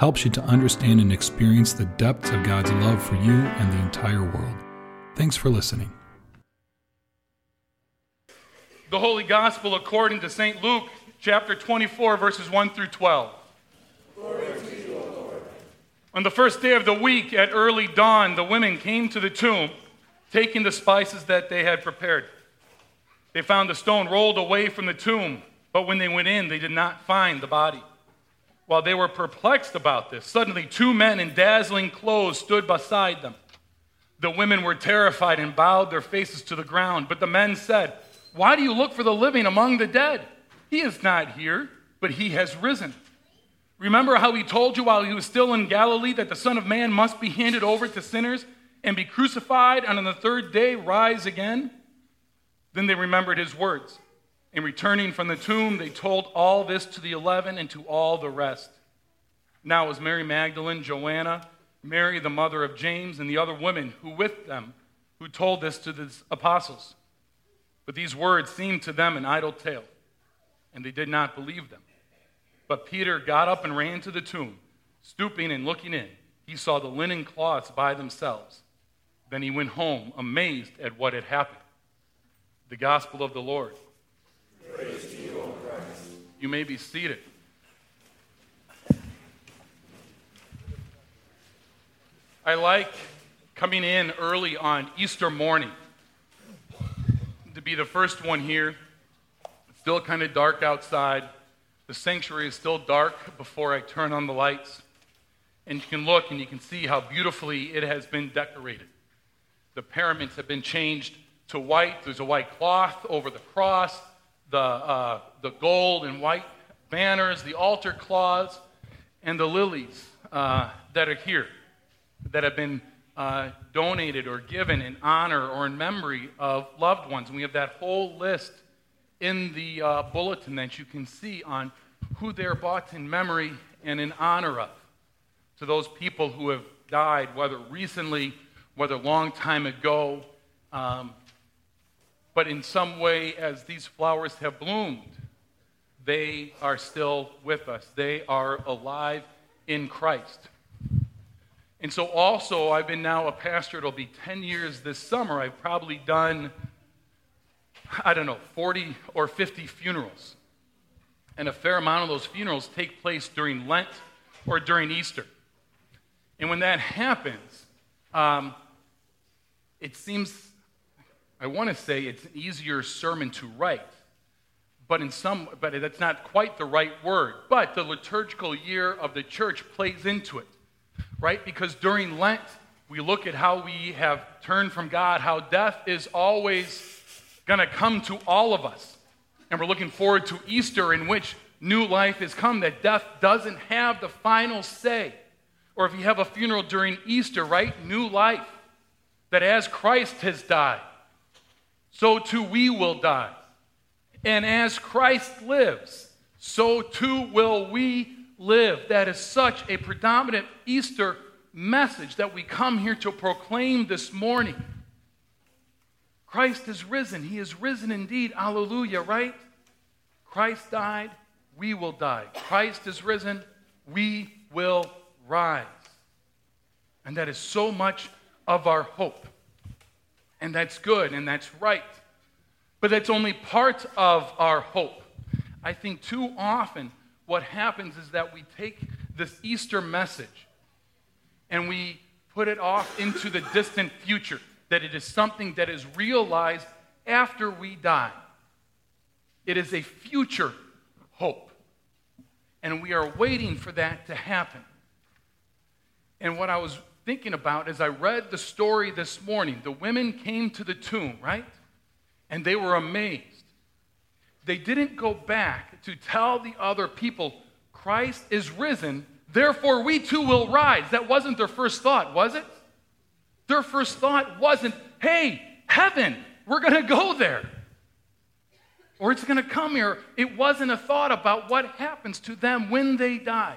helps you to understand and experience the depths of God's love for you and the entire world. Thanks for listening. The Holy Gospel according to St. Luke, chapter 24, verses 1 through 12. You, On the first day of the week, at early dawn, the women came to the tomb, taking the spices that they had prepared. They found the stone rolled away from the tomb, but when they went in, they did not find the body. While they were perplexed about this, suddenly two men in dazzling clothes stood beside them. The women were terrified and bowed their faces to the ground. But the men said, Why do you look for the living among the dead? He is not here, but he has risen. Remember how he told you while he was still in Galilee that the Son of Man must be handed over to sinners and be crucified, and on the third day rise again? Then they remembered his words and returning from the tomb, they told all this to the eleven and to all the rest. Now it was Mary Magdalene, Joanna, Mary, the mother of James, and the other women who with them who told this to the apostles. But these words seemed to them an idle tale, and they did not believe them. But Peter got up and ran to the tomb. Stooping and looking in, he saw the linen cloths by themselves. Then he went home, amazed at what had happened. The gospel of the Lord. You, may be seated. I like coming in early on Easter morning to be the first one here. It's still kind of dark outside. The sanctuary is still dark before I turn on the lights. And you can look and you can see how beautifully it has been decorated. The paraments have been changed to white. There's a white cloth over the cross the, uh, the gold and white banners, the altar cloths, and the lilies uh, that are here that have been uh, donated or given in honor or in memory of loved ones. And we have that whole list in the uh, bulletin that you can see on who they're bought in memory and in honor of. To those people who have died, whether recently, whether long time ago, um, but in some way, as these flowers have bloomed, they are still with us. They are alive in Christ. And so, also, I've been now a pastor, it'll be 10 years this summer. I've probably done, I don't know, 40 or 50 funerals. And a fair amount of those funerals take place during Lent or during Easter. And when that happens, um, it seems I want to say it's an easier sermon to write, but in some, but that's not quite the right word. But the liturgical year of the church plays into it, right? Because during Lent, we look at how we have turned from God, how death is always going to come to all of us. And we're looking forward to Easter, in which new life has come, that death doesn't have the final say. Or if you have a funeral during Easter, right? New life. That as Christ has died, so too we will die. And as Christ lives, so too will we live. That is such a predominant Easter message that we come here to proclaim this morning. Christ is risen. He is risen indeed. Alleluia, right? Christ died, we will die. Christ is risen, we will rise. And that is so much of our hope. And that's good and that's right. But that's only part of our hope. I think too often what happens is that we take this Easter message and we put it off into the distant future, that it is something that is realized after we die. It is a future hope. And we are waiting for that to happen. And what I was thinking about as I read the story this morning. The women came to the tomb, right? And they were amazed. They didn't go back to tell the other people, Christ is risen. Therefore, we too will rise. That wasn't their first thought, was it? Their first thought wasn't, hey, heaven, we're going to go there. Or it's going to come here. It wasn't a thought about what happens to them when they die.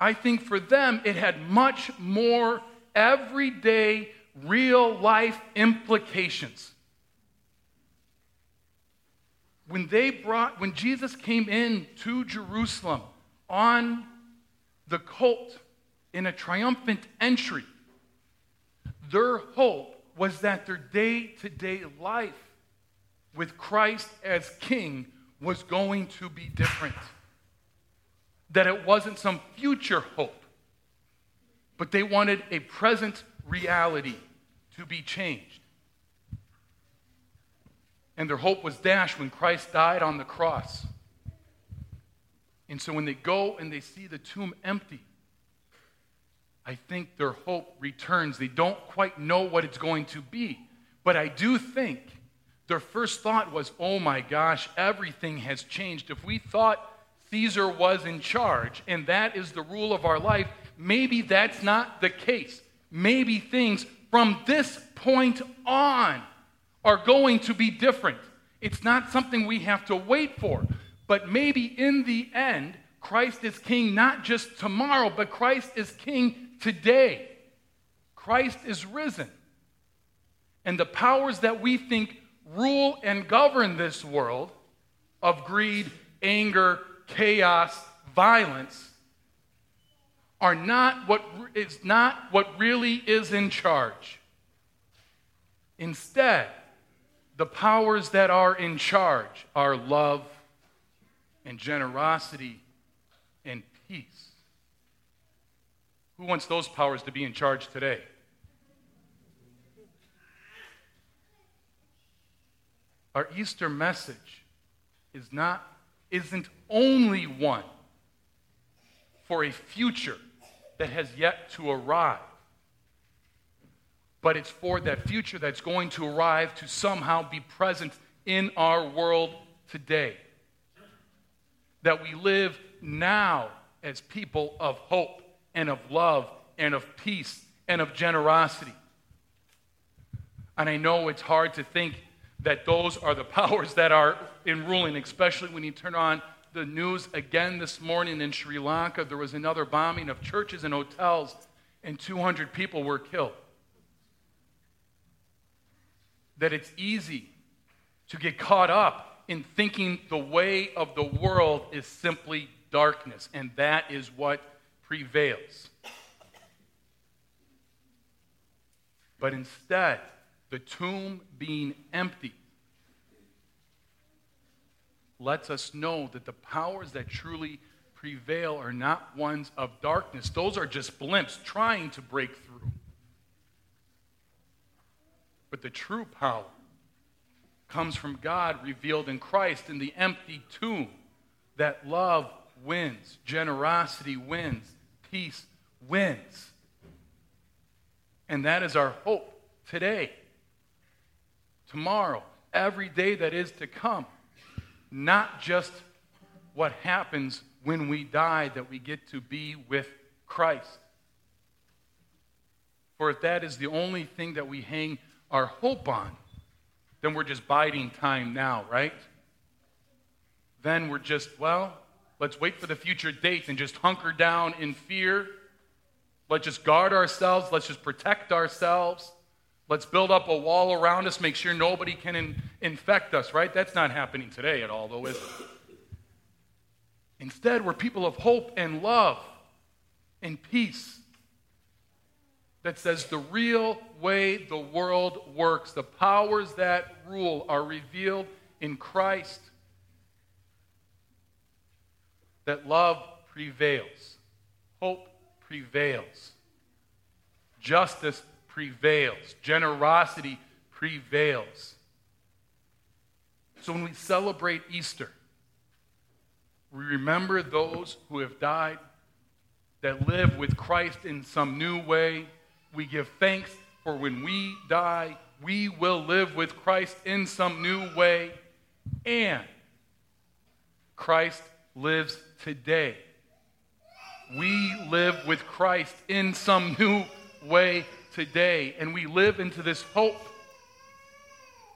I think for them, it had much more everyday, real life implications. When they brought, when Jesus came in to Jerusalem on the colt in a triumphant entry, their hope was that their day to day life with Christ as king was going to be different. That it wasn't some future hope, but they wanted a present reality to be changed. And their hope was dashed when Christ died on the cross. And so when they go and they see the tomb empty, I think their hope returns. They don't quite know what it's going to be. But I do think their first thought was, oh my gosh, everything has changed. If we thought Caesar was in charge and that is the rule of our life, maybe that's not the case. Maybe things from this point on are going to be different. It's not something we have to wait for. But maybe in the end, Christ is king not just tomorrow, but Christ is king today. Christ is risen. And the powers that we think rule and govern this world of greed, anger, chaos, violence are not what is not what really is in charge. Instead, the powers that are in charge are love and generosity and peace. Who wants those powers to be in charge today? Our Easter message is not isn't only one for a future that has yet to arrive, but it's for that future that's going to arrive to somehow be present in our world today. That we live now as people of hope and of love and of peace and of generosity. And I know it's hard to think that those are the powers that are in ruling, especially when you turn on the news again this morning in Sri Lanka. There was another bombing of churches and hotels, and 200 people were killed. That it's easy to get caught up in thinking the way of the world is simply darkness, and that is what prevails. But instead, the tomb being empty lets us know that the powers that truly prevail are not ones of darkness. Those are just blimps trying to break through. But the true power comes from God revealed in Christ in the empty tomb that love wins, generosity wins, peace wins. And that is our hope today, tomorrow, every day that is to come. Not just what happens when we die, that we get to be with Christ. For if that is the only thing that we hang our hope on, then we're just biding time now, right? Then we're just, well, Let's wait for the future date and just hunker down in fear. Let's just guard ourselves. Let's just protect ourselves. Let's build up a wall around us, make sure nobody can in- infect us, right? That's not happening today at all, though, is it? Instead, we're people of hope and love and peace that says the real way the world works, the powers that rule are revealed in Christ that love prevails, hope prevails, justice prevails, generosity prevails. So when we celebrate Easter, we remember those who have died, that live with Christ in some new way. We give thanks for when we die, we will live with Christ in some new way. And Christ lives today We live with Christ in some new way today, and we live into this hope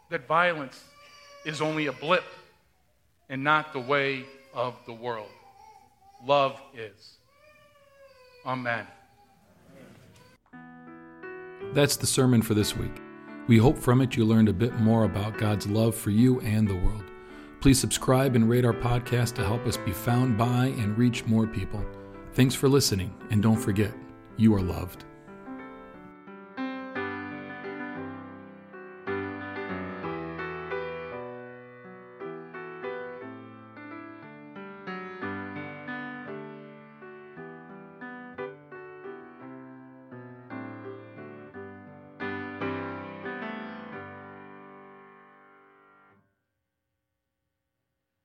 that violence is only a blip and not the way of the world. Love is. Amen. That's the sermon for this week. We hope from it you learned a bit more about God's love for you and the world. Please subscribe and rate our podcast to help us be found by and reach more people. Thanks for listening, and don't forget, you are loved.